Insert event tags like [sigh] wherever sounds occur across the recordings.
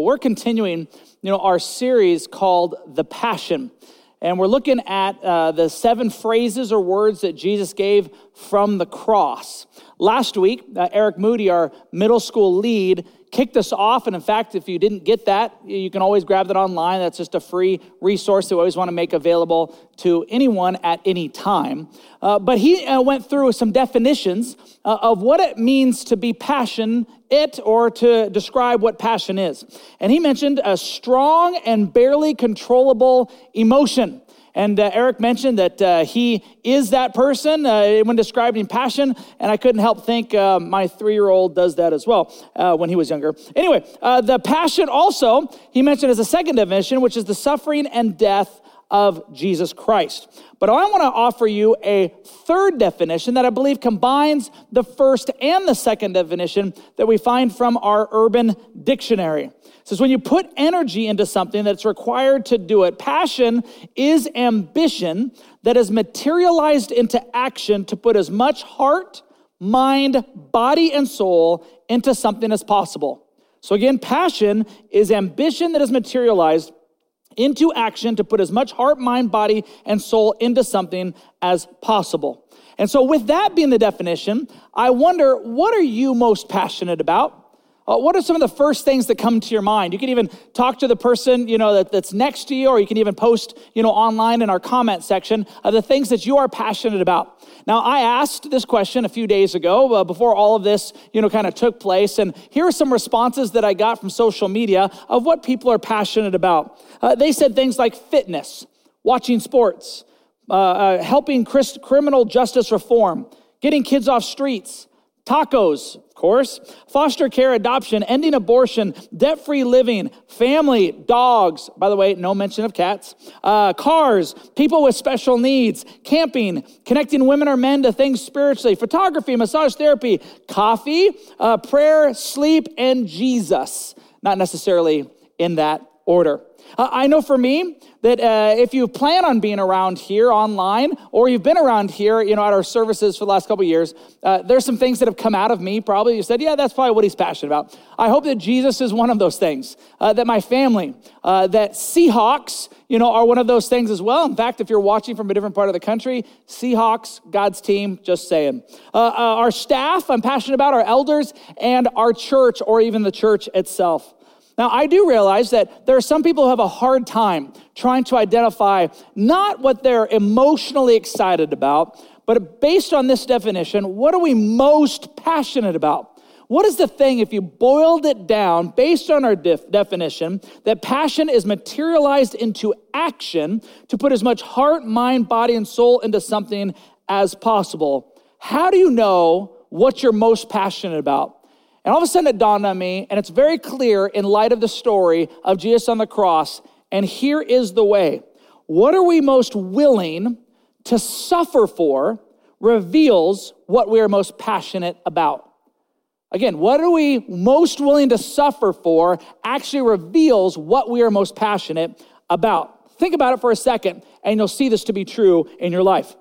We're continuing, you know, our series called The Passion. And we're looking at uh, the seven phrases or words that Jesus gave from the cross. Last week, uh, Eric Moody, our middle school lead, kicked us off. And in fact, if you didn't get that, you can always grab that online. That's just a free resource that we always want to make available to anyone at any time. Uh, but he uh, went through some definitions uh, of what it means to be passion it or to describe what passion is. And he mentioned a strong and barely controllable emotion. And uh, Eric mentioned that uh, he is that person uh, when describing passion, and I couldn't help think uh, my three year old does that as well uh, when he was younger. Anyway, the passion also, he mentioned as a second definition, which is the suffering and death of Jesus Christ. But I want to offer you a third definition that I believe combines the first and the second definition that we find from our urban dictionary. It says when you put energy into something that's required to do it, passion is ambition that is materialized into action to put as much heart, mind, body, and soul into something as possible. So again, passion is ambition that is materialized into action to put as much heart, mind, body, and soul into something as possible. And so, with that being the definition, I wonder what are you most passionate about? Uh, what are some of the first things that come to your mind? You can even talk to the person, you know, that, that's next to you, or you can even post, you know, online in our comment section of the things that you are passionate about. Now, I asked this question a few days ago uh, before all of this, you know, kind of took place, and here are some responses that I got from social media of what people are passionate about. Uh, they said things like fitness, watching sports, uh, uh, helping criminal justice reform, getting kids off streets, tacos, course. Foster care, adoption, ending abortion, debt free living, family, dogs. By the way, no mention of cats. Uh, cars, people with special needs, camping, connecting women or men to things spiritually, photography, massage therapy, coffee, uh, prayer, sleep, and Jesus. Not necessarily in that order. Uh, I know for me that uh, if you plan on being around here online or you've been around here, you know, at our services for the last couple years, uh, there's some things that have come out of me probably. You said, yeah, that's probably what he's passionate about. I hope that Jesus is one of those things, uh, that my family, uh, that Seahawks, you know, are one of those things as well. In fact, if you're watching from a different part of the country, Seahawks, God's team, just saying. Uh, our staff, I'm passionate about, our elders, and our church or even the church itself. Now, I do realize that there are some people who have a hard time trying to identify not what they're emotionally excited about, but based on this definition, what are we most passionate about? What is the thing, if you boiled it down based on our def- definition, that passion is materialized into action to put as much heart, mind, body, and soul into something as possible? How do you know what you're most passionate about? And all of a sudden it dawned on me, and it's very clear in light of the story of Jesus on the cross. And here is the way what are we most willing to suffer for reveals what we are most passionate about. Again, what are we most willing to suffer for actually reveals what we are most passionate about. Think about it for a second, and you'll see this to be true in your life.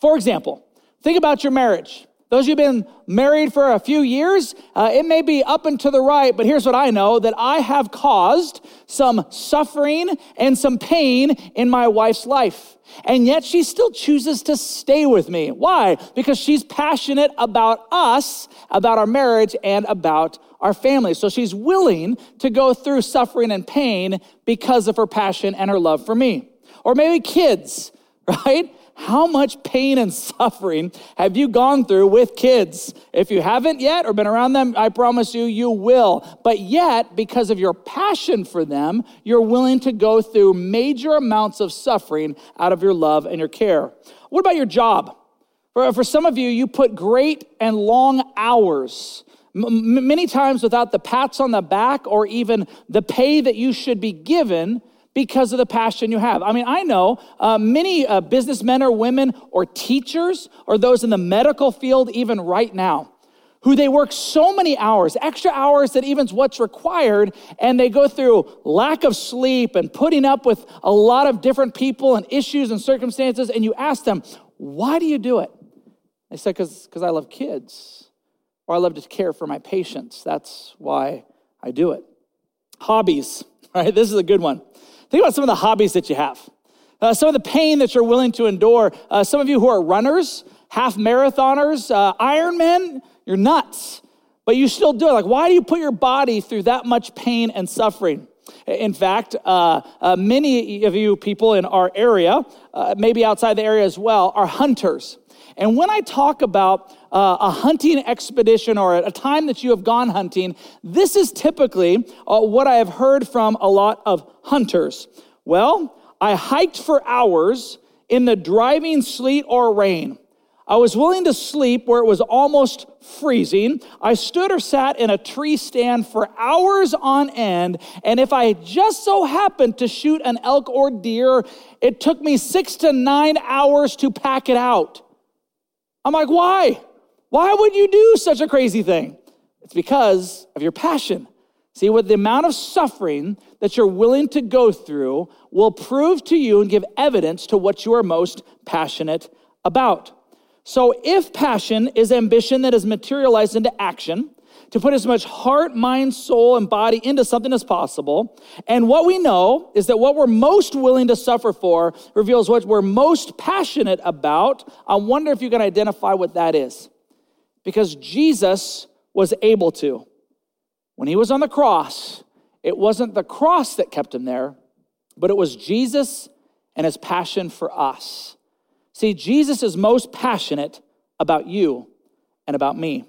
For example, think about your marriage. Those of you have been married for a few years, uh, it may be up and to the right, but here's what I know that I have caused some suffering and some pain in my wife's life. And yet she still chooses to stay with me. Why? Because she's passionate about us, about our marriage, and about our family. So she's willing to go through suffering and pain because of her passion and her love for me. Or maybe kids, [laughs] right? How much pain and [laughs] suffering have you gone through with kids? If you haven't yet or been around them, I promise you, you will. But yet, because of your passion for them, you're willing to go through major amounts of suffering out of your love and your care. What about your job? For, for some of you, you put great and long hours many times without the pats on the back or even the pay that you should be given because of the passion you have. I mean, I know uh, many uh, businessmen or women or teachers or those in the medical field, even right now, who they work so many hours, extra hours that even's what's required, and they go through lack of sleep and putting up with a lot of different people and issues and circumstances, and you ask them, why do you do it? They say, because I love kids, or I love to care for my patients. That's why I do it. Hobbies, [laughs] right? This is a good one. Think about some of the hobbies that you have. Uh, some of the pain that you're willing to endure. Uh, some of you who are runners, half marathoners, uh, Ironman, you're nuts, but you still do it. Like, why do you put your body through that much pain and suffering? In fact, uh, uh, many of you people in our area, uh, maybe outside the area as well, are hunters. And when I talk about uh, a hunting expedition or a time that you have gone hunting, this is typically uh, what I have heard from a lot of hunters. Well, I hiked for hours in the driving sleet or rain. I was willing to sleep where it was almost freezing. I stood or sat in a tree stand for hours on end. And if I just so happened to shoot an elk or deer, it took me six to nine hours to pack it out. I'm like, why? Why would you do such a crazy thing? It's because of your passion. See, what the amount of suffering that you're willing to go through will prove to you and give evidence to what you are most passionate about. So, if passion is ambition that is materialized into action, to put as much heart, mind, soul, and body into something as possible. And what we know is that what we're most willing to suffer for reveals what we're most passionate about. I wonder if you can identify what that is. Because Jesus was able to. When he was on the cross, it wasn't the cross that kept him there, but it was Jesus and his passion for us. See, Jesus is most passionate about you and about me.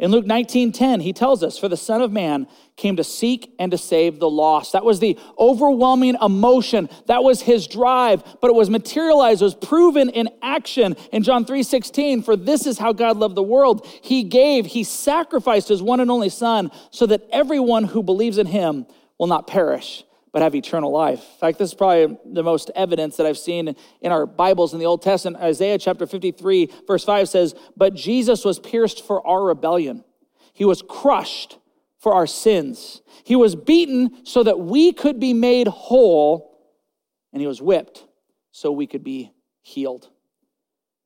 In Luke 19:10, he tells us, "For the Son of Man came to seek and to save the lost." That was the overwhelming emotion. That was his drive, but it was materialized, it was proven in action. In John 3:16, "For this is how God loved the world. He gave, he sacrificed his one and only Son, so that everyone who believes in him will not perish, but have eternal life. In fact, this is probably the most evidence that I've seen in our Bibles in the Old Testament. Isaiah chapter 53, verse 5 says, But Jesus was pierced for our rebellion, he was crushed for our sins, he was beaten so that we could be made whole, and he was whipped so we could be healed.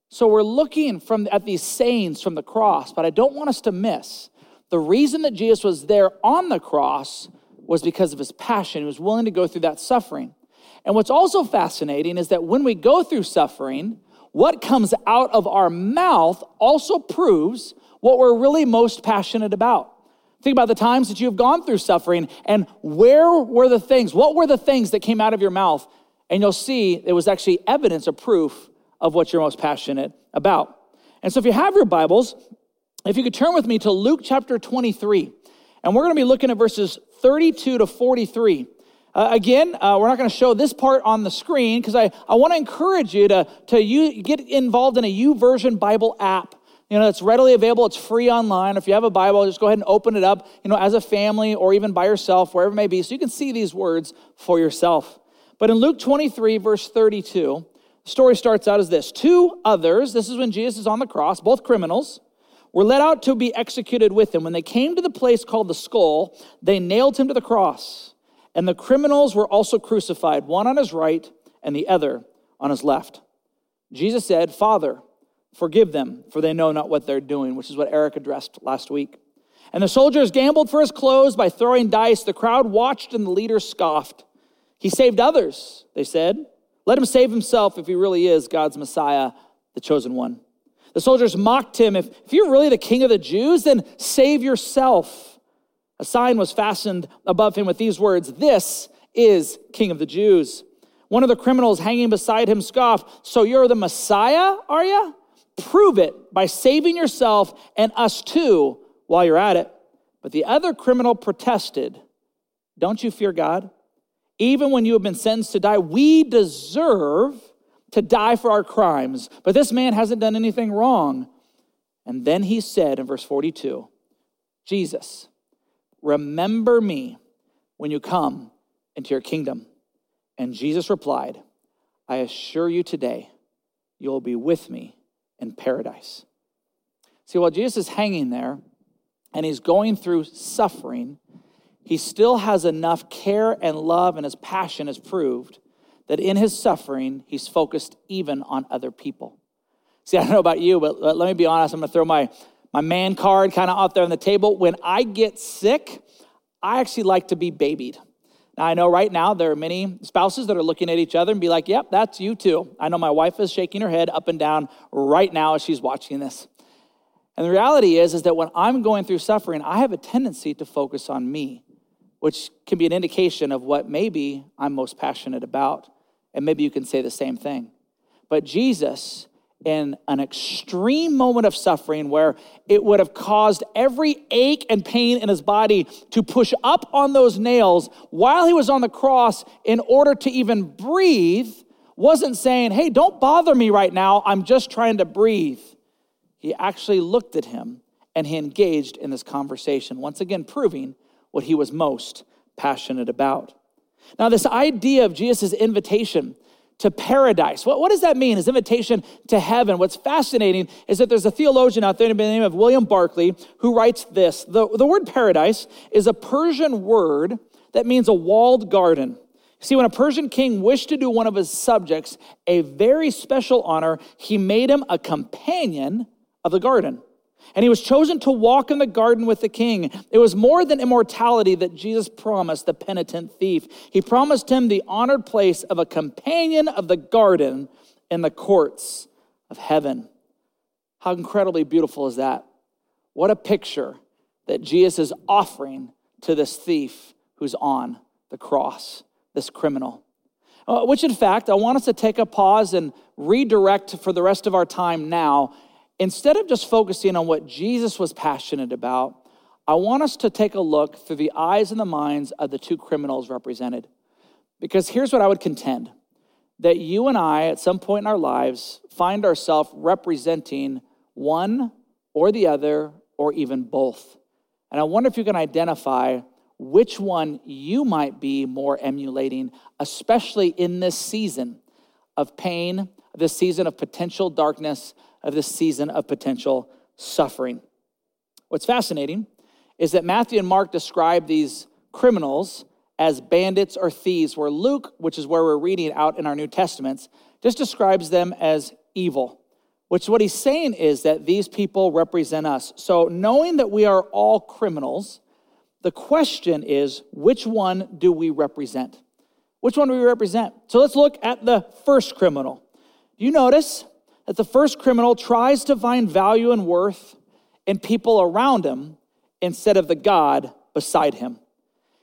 So we're looking from, at these sayings from the cross, but I don't want us to miss the reason that Jesus was there on the cross was because of his passion. He was willing to go through that suffering. And what's also fascinating is that when we go through suffering, what comes out of our mouth also proves what we're really most passionate about. Think about the times that you've gone through suffering and where were the things, what were the things that came out of your mouth? And you'll see it was actually evidence or proof of what you're most passionate about. And so if you have your Bibles, if you could turn with me to Luke chapter 23, and we're going to be looking at verses 32 to 43. Uh, again, uh, we're not going to show this part on the screen because I, I want to encourage you to, to you, get involved in a YouVersion Bible app. You know, it's readily available. It's free online. If you have a Bible, just go ahead and open it up, you know, as a family or even by yourself, wherever it may be, so you can see these words for yourself. But in Luke 23, verse 32, the story starts out as this Two others, this is when Jesus is on the cross, both criminals, were led out to be executed with him. When they came to the place called the skull, they nailed him to the cross. And the criminals were also crucified, one on his right and the other on his left. Jesus said, Father, forgive them, for they know not what they're doing, which is what Eric addressed last week. And the soldiers gambled for his clothes by throwing dice. The crowd watched and the leaders scoffed. He saved others, they said. Let him save himself if he really is God's Messiah, the chosen one. The soldiers mocked him. If, if you're really the king of the Jews, then save yourself. A sign was fastened above him with these words This is King of the Jews. One of the criminals hanging beside him scoffed, So you're the Messiah, are you? Prove it by saving yourself and us too while you're at it. But the other criminal protested, Don't you fear God? Even when you have been sentenced to die, we deserve to die for our crimes, but this man hasn't done anything wrong. And then he said in verse 42 Jesus, remember me when you come into your kingdom. And Jesus replied, I assure you today, you'll be with me in paradise. See, while Jesus is hanging there and he's going through suffering, he still has enough care and love, and his passion is proved that in his suffering, he's focused even on other people. See, I don't know about you, but let me be honest. I'm going to throw my, my man card kind of out there on the table. When I get sick, I actually like to be babied. Now, I know right now there are many spouses that are looking at each other and be like, yep, that's you too. I know my wife is shaking her head up and down right now as she's watching this. And the reality is, is that when I'm going through suffering, I have a tendency to focus on me, which can be an indication of what maybe I'm most passionate about. And maybe you can say the same thing. But Jesus in an extreme moment of suffering where it would have caused every ache and pain in his body to push up on those nails while he was on the cross in order to even breathe, wasn't saying, Hey, don't bother me right now. I'm just trying to breathe. He actually looked at him and he engaged in this conversation, once again proving what he was most passionate about. Now, this idea of Jesus' invitation to paradise. What, what does that mean? His invitation to heaven. What's fascinating is that there's a theologian out there by the name of William Barclay who writes this the, the word paradise is a Persian word that means a walled garden. See, when a Persian king wished to do one of his subjects a very special honor, he made him a companion of the garden. And he was chosen to walk in the garden with the king. It was more than immortality that Jesus promised the penitent thief. He promised him the honored place of a companion of the garden in the courts of heaven. How incredibly beautiful is that? What a picture that Jesus is offering to this thief who's on the cross, this criminal. Uh, which, in fact, I want us to take a pause and redirect for the rest of our time now instead of just focusing on what Jesus was passionate about, I want us to take a look through the eyes and the minds of the two criminals represented. Because here's what I would contend that you and I, at some point in our lives, find ourselves representing one or the other or even both. And I wonder if you can identify which one you might be more emulating, especially in this season of pain, this season of potential darkness, of this season of potential suffering. What's fascinating is that Matthew and Mark describe these criminals as bandits or thieves, where Luke, which is where we're reading out in our New Testaments, just describes them as evil. Which what he's saying is that these people represent us. So, knowing that we are all criminals, the question is which one do we represent? Which one do we represent? So, let's look at the first criminal. You notice that the first criminal tries to find value and worth in people around him instead of the God beside him.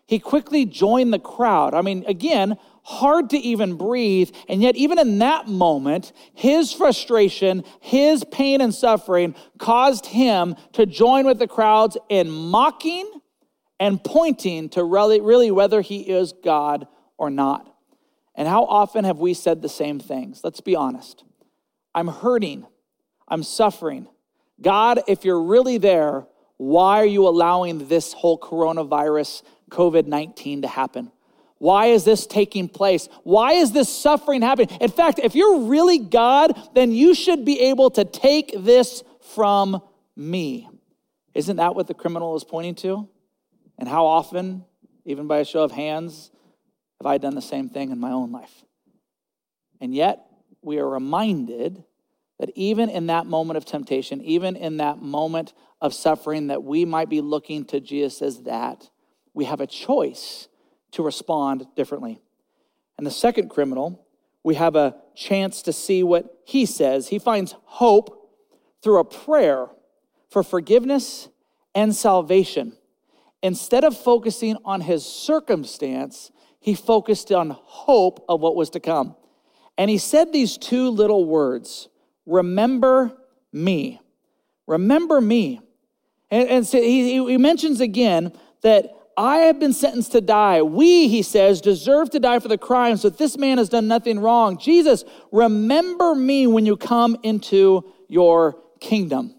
He quickly joined the crowd. I mean, again, hard to even breathe. And yet, even in that moment, his frustration, his pain and suffering caused him to join with the crowds in mocking and pointing to really, really whether he is God or not. And how often have we said the same things? Let's be honest. I'm hurting. I'm suffering. God, if you're really there, why are you allowing this whole coronavirus, COVID 19 to happen? Why is this taking place? Why is this suffering happening? In fact, if you're really God, then you should be able to take this from me. Isn't that what the criminal is pointing to? And how often, even by a show of hands, have I done the same thing in my own life? And yet, we are reminded that even in that moment of temptation, even in that moment of suffering, that we might be looking to Jesus as that, we have a choice to respond differently. And the second criminal, we have a chance to see what he says. He finds hope through a prayer for forgiveness and salvation. Instead of focusing on his circumstance, he focused on hope of what was to come. And he said these two little words Remember me. Remember me. And, and so he, he mentions again that I have been sentenced to die. We, he says, deserve to die for the crimes, but this man has done nothing wrong. Jesus, remember me when you come into your kingdom.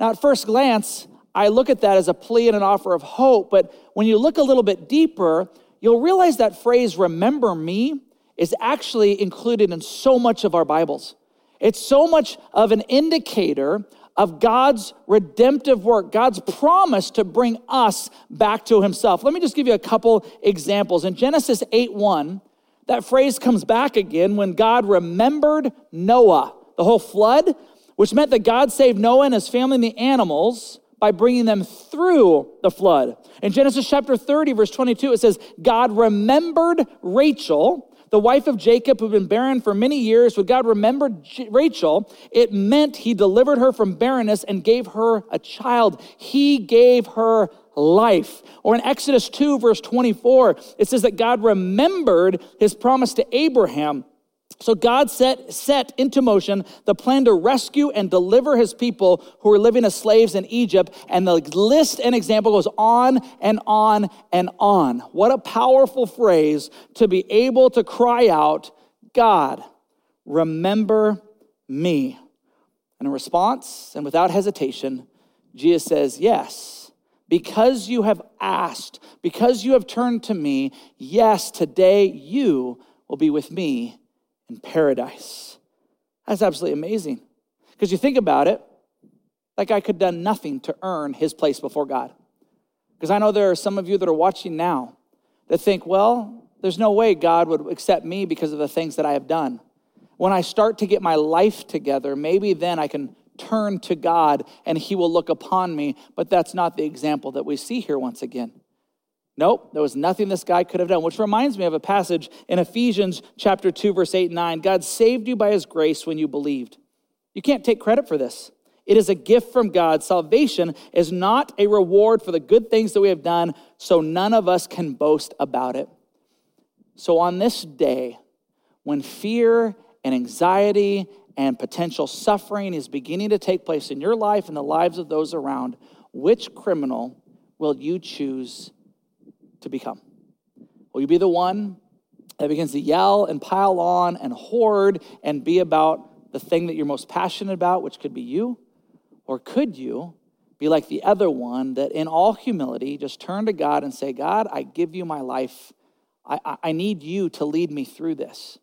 Now, at first glance, I look at that as a plea and an offer of hope, but when you look a little bit deeper, you'll realize that phrase, remember me, is actually included in so much of our Bibles. It's so much of an indicator of God's redemptive work, God's promise to bring us back to himself. Let me just give you a couple examples. In Genesis 8 1, that phrase comes back again when God remembered Noah, the whole flood, which meant that God saved Noah and his family and the animals by bringing them through the flood. In Genesis chapter 30, verse 22, it says, God remembered Rachel the wife of Jacob, who'd been barren for many years, when God remembered Rachel, it meant he delivered her from barrenness and gave her a child. He gave her life. Or in Exodus 2, verse 24, it says that God remembered his promise to Abraham so God set, set into motion the plan to rescue and deliver his people who were living as slaves in Egypt. And the list and example goes on and on and on. What a powerful phrase to be able to cry out, God, remember me. And in response, and without hesitation, Jesus says, Yes, because you have asked, because you have turned to me, yes, today you will be with me in paradise. That's absolutely amazing. Because you think about it, that guy could have done nothing to earn his place before God. Because I know there are some of you that are watching now that think, well, there's no way God would accept me because of the things that I have done. When I start to get my life together, maybe then I can turn to God and He will look upon me. But that's not the example that we see here once again. Nope, there was nothing this guy could have done, which reminds me of a passage in Ephesians chapter 2 verse 8 and 9. God saved you by his grace when you believed. You can't take credit for this. It is a gift from God. Salvation is not a reward for the good things that we have done, so none of us can boast about it. So on this day, when fear and anxiety and potential suffering is beginning to take place in your life and the lives of those around, which criminal will you choose to become? Will you be the one that begins to yell and pile on and hoard and be about the thing that you're most passionate about, which could be you? Or could you be like the other one that in all humility just turn to God and say, God, I give you my life. I, I need you to lead me through this.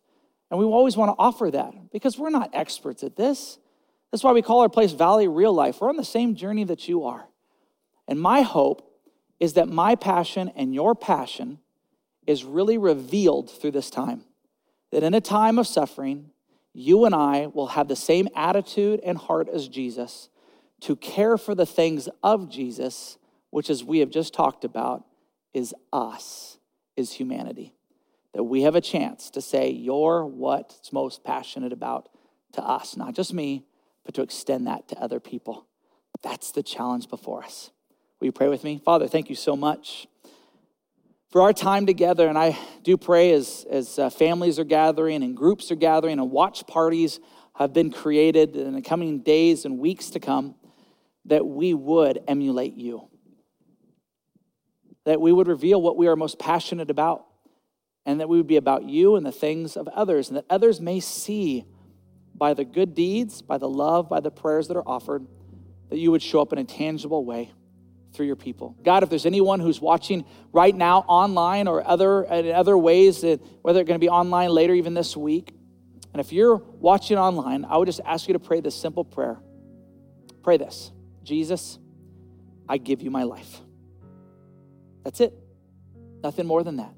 And we always want to offer that because we're not experts at this. That's why we call our place Valley Real Life. We're on the same journey that you are. And my hope is that my passion and your passion is really revealed through this time. That in a time of suffering, you and I will have the same attitude and heart as Jesus to care for the things of Jesus, which, as we have just talked about, is us, is humanity. That we have a chance to say, You're what's most passionate about to us, not just me, but to extend that to other people. That's the challenge before us. Will you pray with me? Father, thank you so much for our time together. And I do pray as, as uh, families are gathering and groups are gathering and watch parties have been created in the coming days and weeks to come, that we would emulate you. That we would reveal what we are most passionate about, and that we would be about you and the things of others, and that others may see by the good deeds, by the love, by the prayers that are offered, that you would show up in a tangible way through your people. God, if there's anyone who's watching right now online or other in other ways, that, whether they're going to be online later, even this week, and if you're watching online, I would just ask you to pray this simple prayer. Pray this Jesus, I give you my life. That's it. Nothing more than that.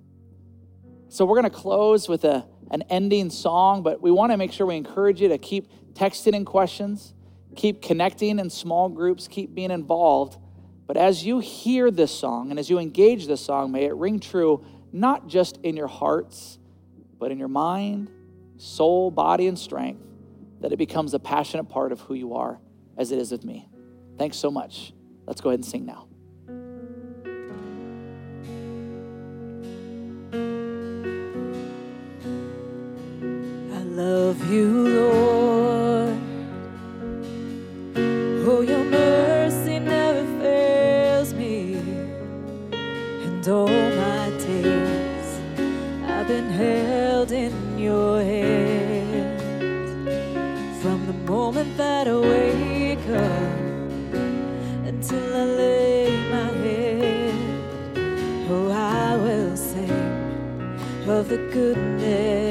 So we're going to close with a, an ending song, but we want to make sure we encourage you to keep texting in questions, keep connecting in small groups, keep being involved but as you hear this song and as you engage this song, may it ring true not just in your hearts, but in your mind, soul, body, and strength, that it becomes a passionate part of who you are as it is with me. Thanks so much. Let's go ahead and sing now. I love you, until I lay my head. Oh, I will sing of the goodness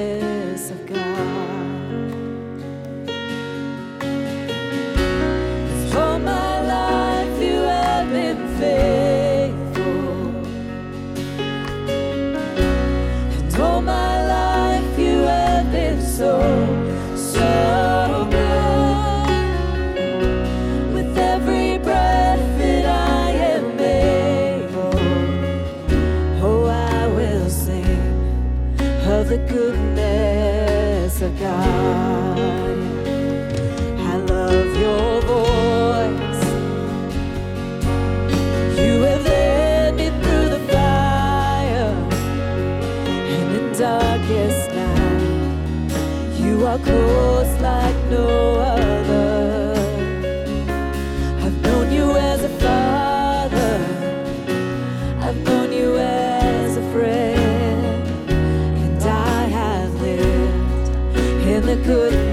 in